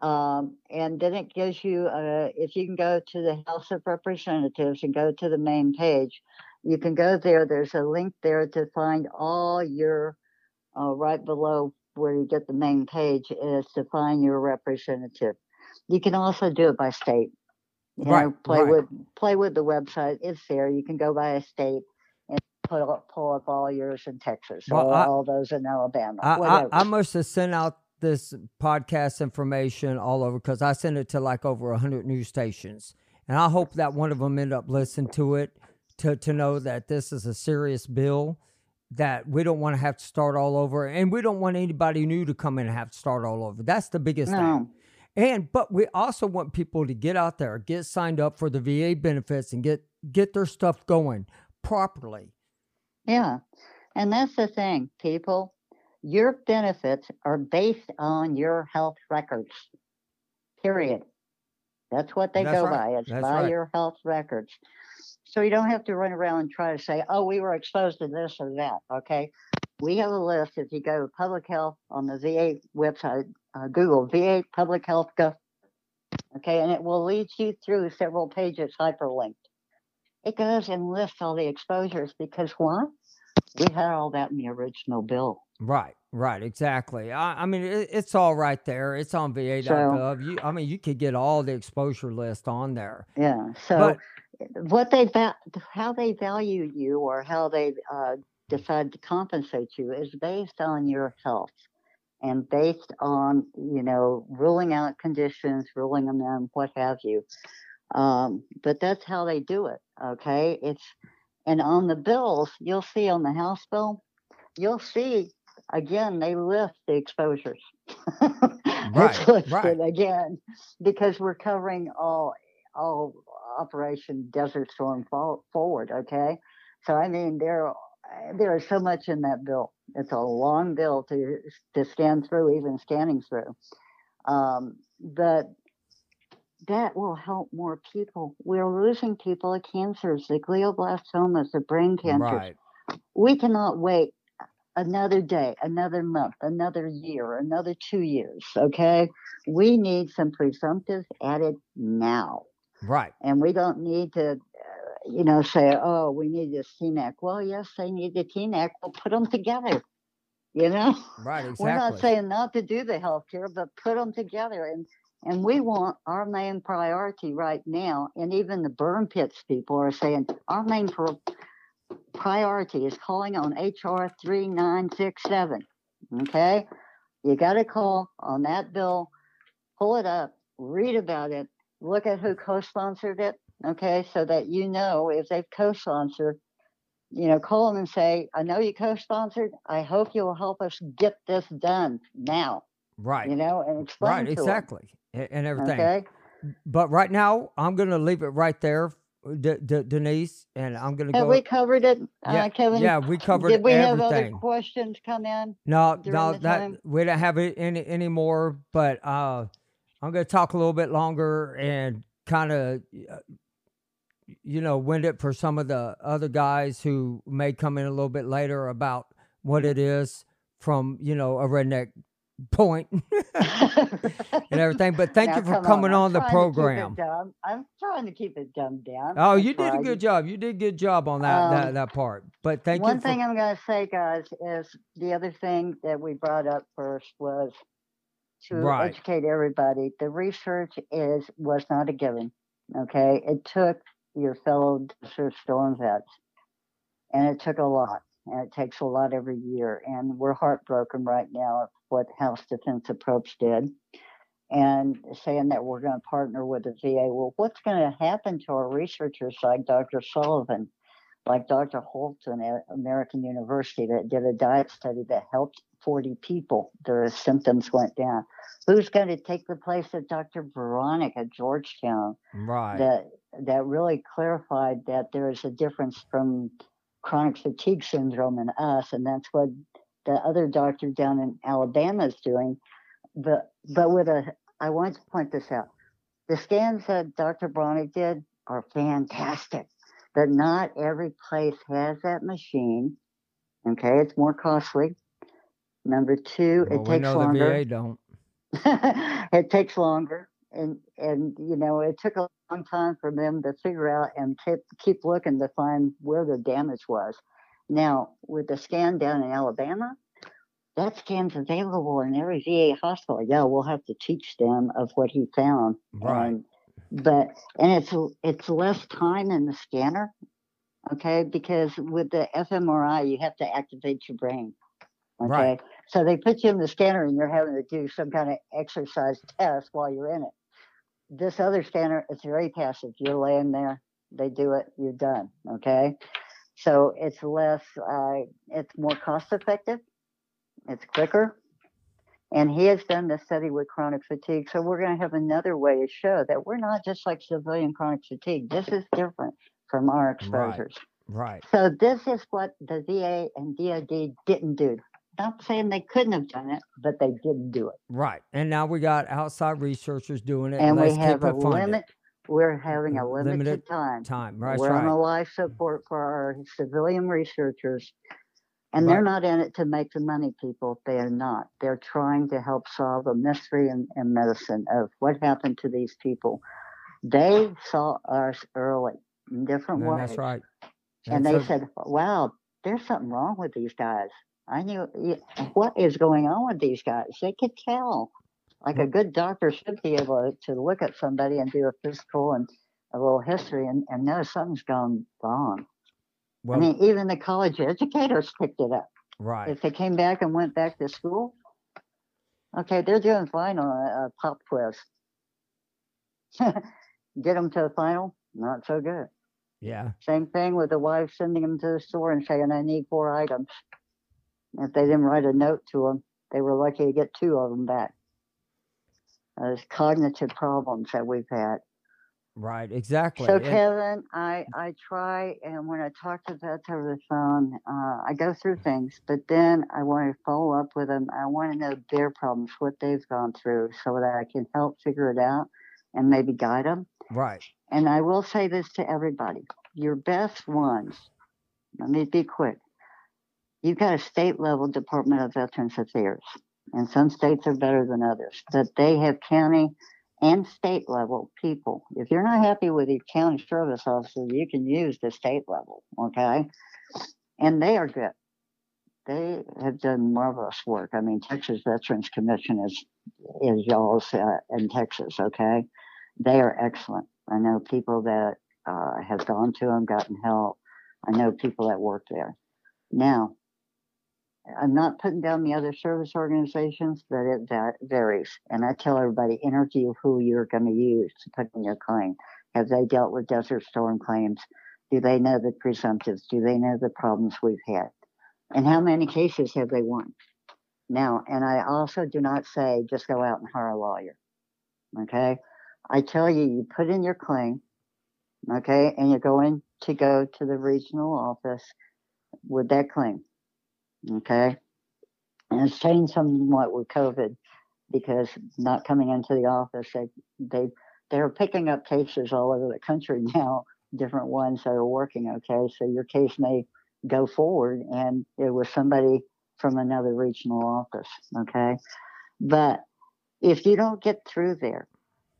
Um, and then it gives you, uh, if you can go to the House of Representatives and go to the main page, you can go there. There's a link there to find all your, uh, right below where you get the main page is to find your representative. You can also do it by state. You right, know, play right. with play with the website. It's there. You can go by a state and pull up, pull up all yours in Texas, well, all, I, all those in Alabama. I, I, I, must have sent out this podcast information all over because I sent it to like over 100 news stations. And I hope that one of them end up listening to it to, to know that this is a serious bill, that we don't want to have to start all over. And we don't want anybody new to come in and have to start all over. That's the biggest no. thing. And but we also want people to get out there, get signed up for the VA benefits and get get their stuff going properly. Yeah. And that's the thing, people. Your benefits are based on your health records. Period. That's what they that's go right. by. It's that's by right. your health records. So you don't have to run around and try to say, oh, we were exposed to this or that. Okay. We have a list. If you go to public health on the VA website, uh, Google VA public health gov. Okay. And it will lead you through several pages hyperlinked. It goes and lists all the exposures because why? We had all that in the original bill. Right, right, exactly. I, I mean, it, it's all right there. It's on VA.gov. So, you, I mean, you could get all the exposure list on there. Yeah. So, but, what they how they value you or how they uh, decide to compensate you is based on your health. And based on you know ruling out conditions, ruling them in, what have you. Um, but that's how they do it. Okay, it's and on the bills you'll see on the House bill, you'll see again they lift the exposures. Right, right. again because we're covering all all Operation Desert Storm forward. Okay, so I mean there there is so much in that bill. It's a long bill to to scan through, even scanning through. Um, but that will help more people. We're losing people to cancers, the glioblastomas, the brain cancers. Right. We cannot wait another day, another month, another year, another two years. Okay, we need some presumptives added now, Right. and we don't need to. You know, say, oh, we need this TNAC. Well, yes, they need the TNAC. We'll put them together. You know, Right. Exactly. we're not saying not to do the healthcare, but put them together. And and we want our main priority right now. And even the burn pits people are saying our main pro- priority is calling on HR three nine six seven. Okay, you got to call on that bill, pull it up, read about it, look at who co-sponsored it. Okay, so that you know if they've co-sponsored you know, call them and say, I know you co-sponsored. I hope you'll help us get this done now. right. You know, and explain Right. Exactly. A- And everything. Okay. But right now, I'm going to leave it right there, D- D- Denise, and I'm going to Have go. we covered it, yeah, uh, Kevin? yeah, we covered it. Did we have other questions come in? No, no, that time? we don't have any anymore. But uh, I'm going to talk a little bit longer and kind of, uh, you know, wind it for some of the other guys who may come in a little bit later about what it is from you know a redneck point and everything. But thank Now, you for coming I'm on, the trying to keep it program. I'm trying to keep it dumbed down. Oh, you did a good job. You did a good job on that that, Um, that part. But thank One you. For, thing I'm going to say, guys, is the other thing that we brought up first was to Right. educate everybody. The research is was not a given. Okay, it took your fellow Desert Storm vets, and it took a lot, and it takes a lot every year. And we're heartbroken right now of what House Defense Approps did, and saying that we're going to partner with the VA. Well, what's going to happen to our researchers like Dr. Sullivan? Like Dr. Holton at American University that did a diet study that helped 40 people. Their symptoms went down. Who's going to take the place of Dr. Baraniuk at Georgetown right. that that really clarified that there is a difference from chronic fatigue syndrome and us, and that's what the other doctor down in Alabama is doing. But but with a, I want to point this out. The scans that Dr. Baraniuk did are fantastic, but not every place has that machine. Okay, it's more costly. Number two, well, it takes longer the VA don't. it takes longer and and you know it took a long time for them to figure out and keep keep looking to find where the damage was now with the scan down in alabama that scan's available in every va hospital yeah we'll have to teach them of what he found Right. and, but and it's it's less time in the scanner okay because with the fmri you have to activate your brain okay Right. so they put you in the scanner and you're having to do some kind of exercise test while you're in it. This other scanner, it's very passive. You're laying there, they do it, you're done. Okay. So it's less, uh, it's more cost effective, it's quicker. And he has done the study with chronic fatigue. So we're going to have another way to show that we're not just like civilian chronic fatigue. This is different from our exposures. Right. right. So this is what the VA and DoD didn't do. Not saying they couldn't have done it, but they didn't do it. Right. And now we got outside researchers doing it. And we let's have keep a limit. We're having a limited, Limited time. time. Right. We're on a life support for our civilian researchers. And they're not in it to make the money, people. They are not. They're trying to help solve a mystery in, in medicine of what happened to these people. They saw us early in different ways. that's right. and they a- said, "Wow, there's something wrong with these guys." I knew what is going on with these guys. They could tell, like a good doctor should be able to look at somebody and do a physical and a little history and, and know something's gone wrong. Well, I mean, even the college educators picked it up. right. If they came back and went back to school, Okay, they're doing fine on a, a pop quiz. Get them to the final, not so good. Yeah. Same thing with the wife sending them to the store and saying, I need four items. If they didn't write a note to them, they were lucky to get two of them back. Those cognitive problems that we've had. Right. Exactly. So And- Kevin, I I try and when I talk to vets over the phone, uh, I go through things, but then I want to follow up with them. I want to know their problems, what they've gone through, so that I can help figure it out and maybe guide them. right. And I will say this to everybody: your best ones. Let me be quick. You've got a state level Department of Veterans Affairs, and some states are better than others, but they have county and state level people. If you're not happy with your county service officer, you can use the state level, okay? And they are good. They have done marvelous work. I mean, Texas Veterans Commission is is y'all's uh, in Texas, okay? They are excellent. I know people that uh, have gone to them, gotten help. I know people that work there. Now, I'm not putting down the other service organizations, but it that varies. And I tell everybody, interview who you're going to use to put in your claim. Have they dealt with Desert Storm claims? Do they know the presumptives? Do they know the problems we've had? And how many cases have they won? Now, and I also do not say just go out and hire a lawyer. Okay. I tell you, you put in your claim, okay, and you're going to go to the regional office with that claim. Okay. And it's changed somewhat with COVID because not coming into the office, they, they, they're picking up cases all over the country now, different ones that are working. Okay. So your case may go forward and it was somebody from another regional office. Okay. But if you don't get through there,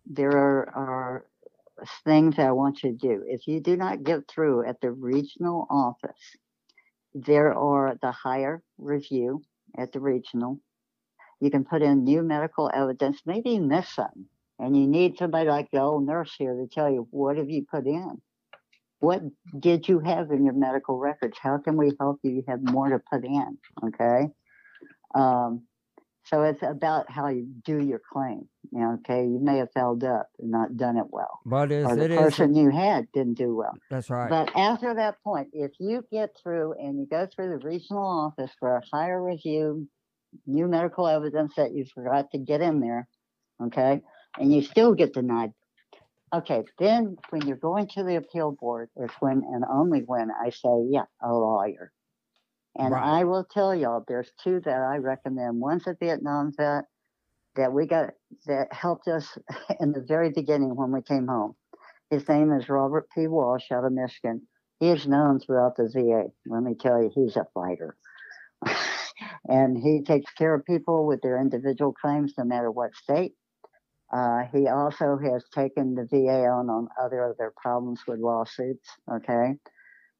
there are, are things I want you to do. If you do not get through at the regional office, there are the higher review at the regional. You can put in new medical evidence. Maybe you missed something and you need somebody like the old nurse here to tell you what have you put in? What did you have in your medical records? How can we help you have more to put in? Okay. Um, so it's about how you do your claim. You know, okay, you may have fouled up and not done it well, But it's, or the it is. person you had didn't do well. That's right. But after that point, if you get through and you go through the regional office for a higher review, new medical evidence that you forgot to get in there, okay, and you still get denied, okay, then when you're going to the appeal board is when and only when I say, yeah, a lawyer. And Right. I will tell y'all, there's two that I recommend. One's a Vietnam vet that we got that helped us in the very beginning when we came home. His name is Robert P. Walsh out of Michigan. He is known throughout the VA. Let me tell you, he's a fighter. and he takes care of people with their individual claims no matter what state. Uh, he also has taken the VA on on other of their problems with lawsuits. Okay.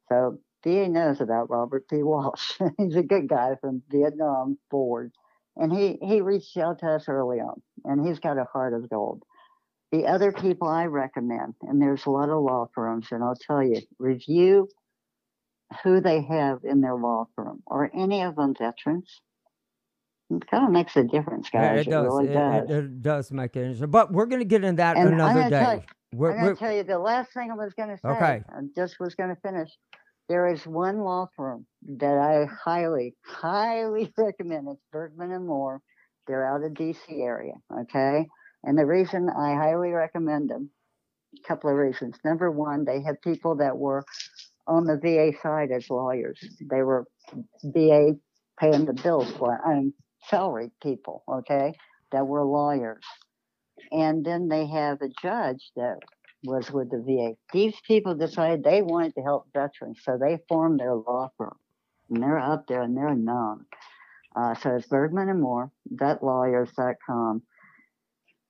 So Knows about Robert P. Walsh. he's a good guy from Vietnam forward. And he, he reached out to us early on, and he's got a heart of gold. The other people I recommend, and there's a lot of law firms, and I'll tell you, review who they have in their law firm. Are any of them veterans? It kind of makes a difference, guys. it does. really it, does. it, it does make a difference. But we're going to get in that And I'm another day. you- We're, I'm going to tell you the last thing I was going to say. Okay. I just was going to finish. There is one law firm that I highly, highly recommend. It's Bergmann and Moore. They're out of DC area. Okay. And the reason I highly recommend them, a couple of reasons. Number one, they have people that were on the VA side as lawyers. They were VA paying the bills for um, salaried people, okay, that were lawyers. And then they have a judge that was with the VA. These people decided they wanted to help veterans, so they formed their law firm. And they're up there and they're known. Uh, so it's Bergmann and Moore, vetlawyers.com.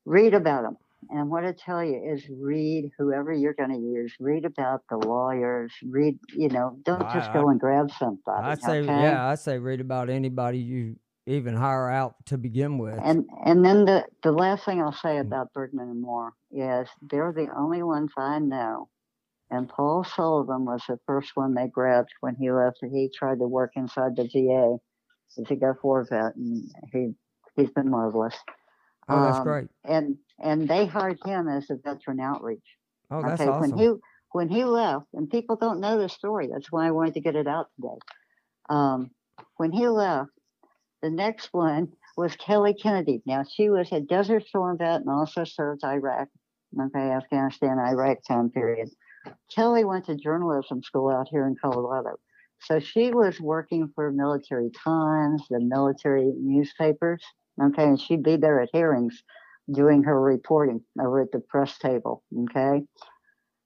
Read about them. And what I tell you is read whoever you're going to use. Read about the lawyers. Read, you know, don't just go and grab somebody. I say, okay? yeah, I say read about anybody you even hire out to begin with. And and then the the last thing I'll say about Bergmann and Moore is they're the only ones I know. And Paul Sullivan was the first one they grabbed when he left. He tried to work inside the VA as a go for vet, and he He's been marvelous. Oh, that's Um, great. And and they hired him as a veteran outreach. Oh, that's okay, awesome. when he when he left, and people don't know the story. That's why I wanted to get it out today. Um, when he left, the next one was Kelly Kennedy. Now she was a Desert Storm vet and also served Iraq, okay, Afghanistan, Iraq time period. Kelly went to journalism school out here in Colorado. So she was working for Military Times, the military newspapers. Okay, and she'd be there at hearings doing her reporting over at the press table. Okay.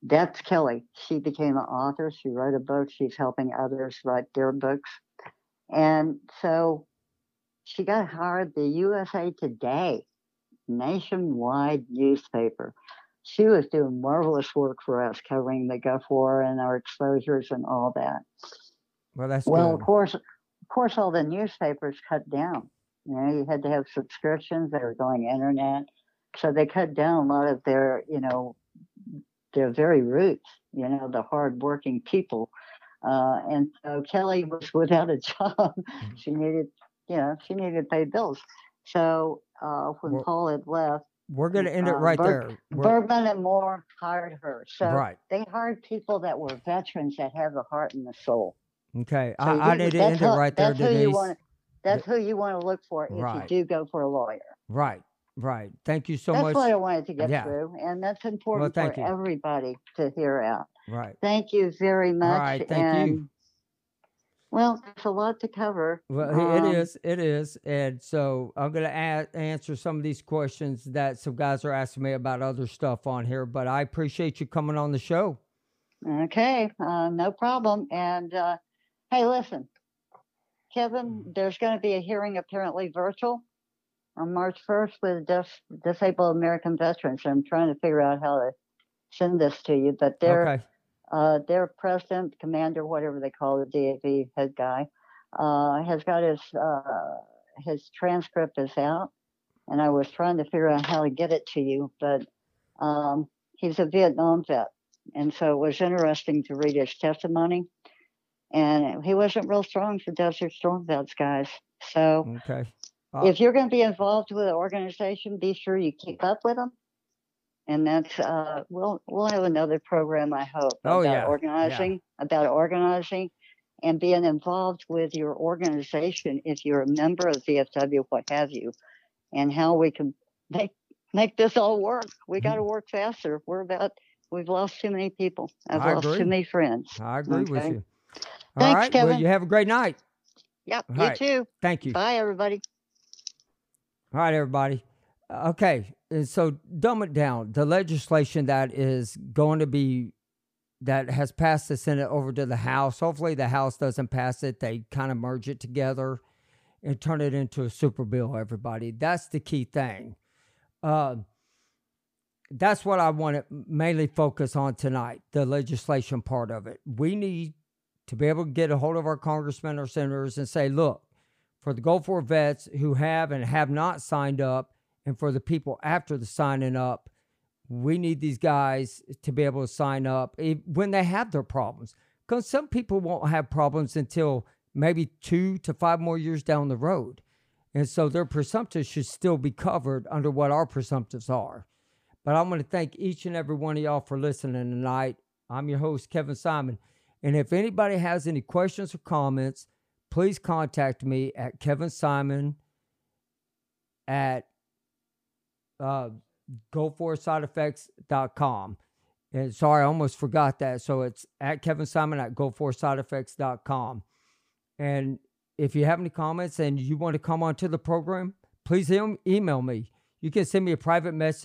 That's Kelly. She became an author. She wrote a book. She's helping others write their books. And so she got hired the USA Today nationwide newspaper. She was doing marvelous work for us, covering the Gulf War and our exposures and all that. well, that's Well, good. of course, of course, all the newspapers cut down. You know, you had to have subscriptions. They were going internet, so they cut down a lot of their, you know, their very roots. You know, the hardworking people. Uh, and so Kelly was without a job. she needed, you know, she needed to pay bills. So uh, when Well, Paul had left, We're going to end it uh, right there. We're- Bergmann and Moore hired her. So right. they hired people that were veterans that have the heart and the soul. Okay. So I, I need to end it who- right there, That's who you Denise. want. That's who you want to look for if Right. you do go for a lawyer. Right. Right. Thank you so that's much. That's what I wanted to get Yeah. through, and that's important thank for you. everybody to hear out. Right. Thank you very much. right, thank and, you. Well, there's a lot to cover. Well, Um, it is. It is. And so I'm going to answer some of these questions that some guys are asking me about other stuff on here. But I appreciate you coming on the show. Okay, uh, no problem. And uh, hey, listen, Kevin, there's going to be a hearing apparently virtual on March 1st with dis- disabled American veterans. I'm trying to figure out how to send this to you, but they're Okay. Uh, their president, commander, whatever they call the DAV head guy, uh, has got his uh, his transcript is out, and I was trying to figure out how to get it to you, but um, he's a Vietnam vet, and so it was interesting to read his testimony. And he wasn't real strong for Desert Storm vets, guys. So Okay. Uh, if you're going to be involved with an organization, be sure you keep up with them. And that's uh, we'll we'll have another program, I hope, Oh, about yeah, yeah. organizing, about organizing, and being involved with your organization if you're a member of VFW, what have you, and how we can make make this all work. We got to work faster. We're about we've lost too many people. I've I lost agree. too many friends. I agree with you. All Thanks, right. Well, Kevin. you have a great night. Yep, All you right. too. Thank you. Bye, everybody. All right, everybody. Uh, Okay, and so dumb it down. The legislation that is going to be that has passed the Senate over to the House. Hopefully, the House doesn't pass it. They kind of merge it together and turn it into a super bill. Everybody, that's the key thing. Uh, that's what I want to mainly focus on tonight. The legislation part of it. We need to be able to get a hold of our congressmen or senators and say, look for the Gulf War vets who have and have not signed up, and for the people after the signing up, we need these guys to be able to sign up when they have their problems. Because some people won't have problems until maybe two to five more years down the road. And so their presumptives should still be covered under what our presumptives are. But I want to thank each and every one of y'all for listening tonight. I'm your host, Kevin Simon. And if anybody has any questions or comments, please contact me at Kevin Simon at uh, goforsideeffects.com. And sorry, I almost forgot that. So it's at Kevin Simon at goforsideeffects.com. And if you have any comments and you want to come onto the program, please email me. You can send me a private message.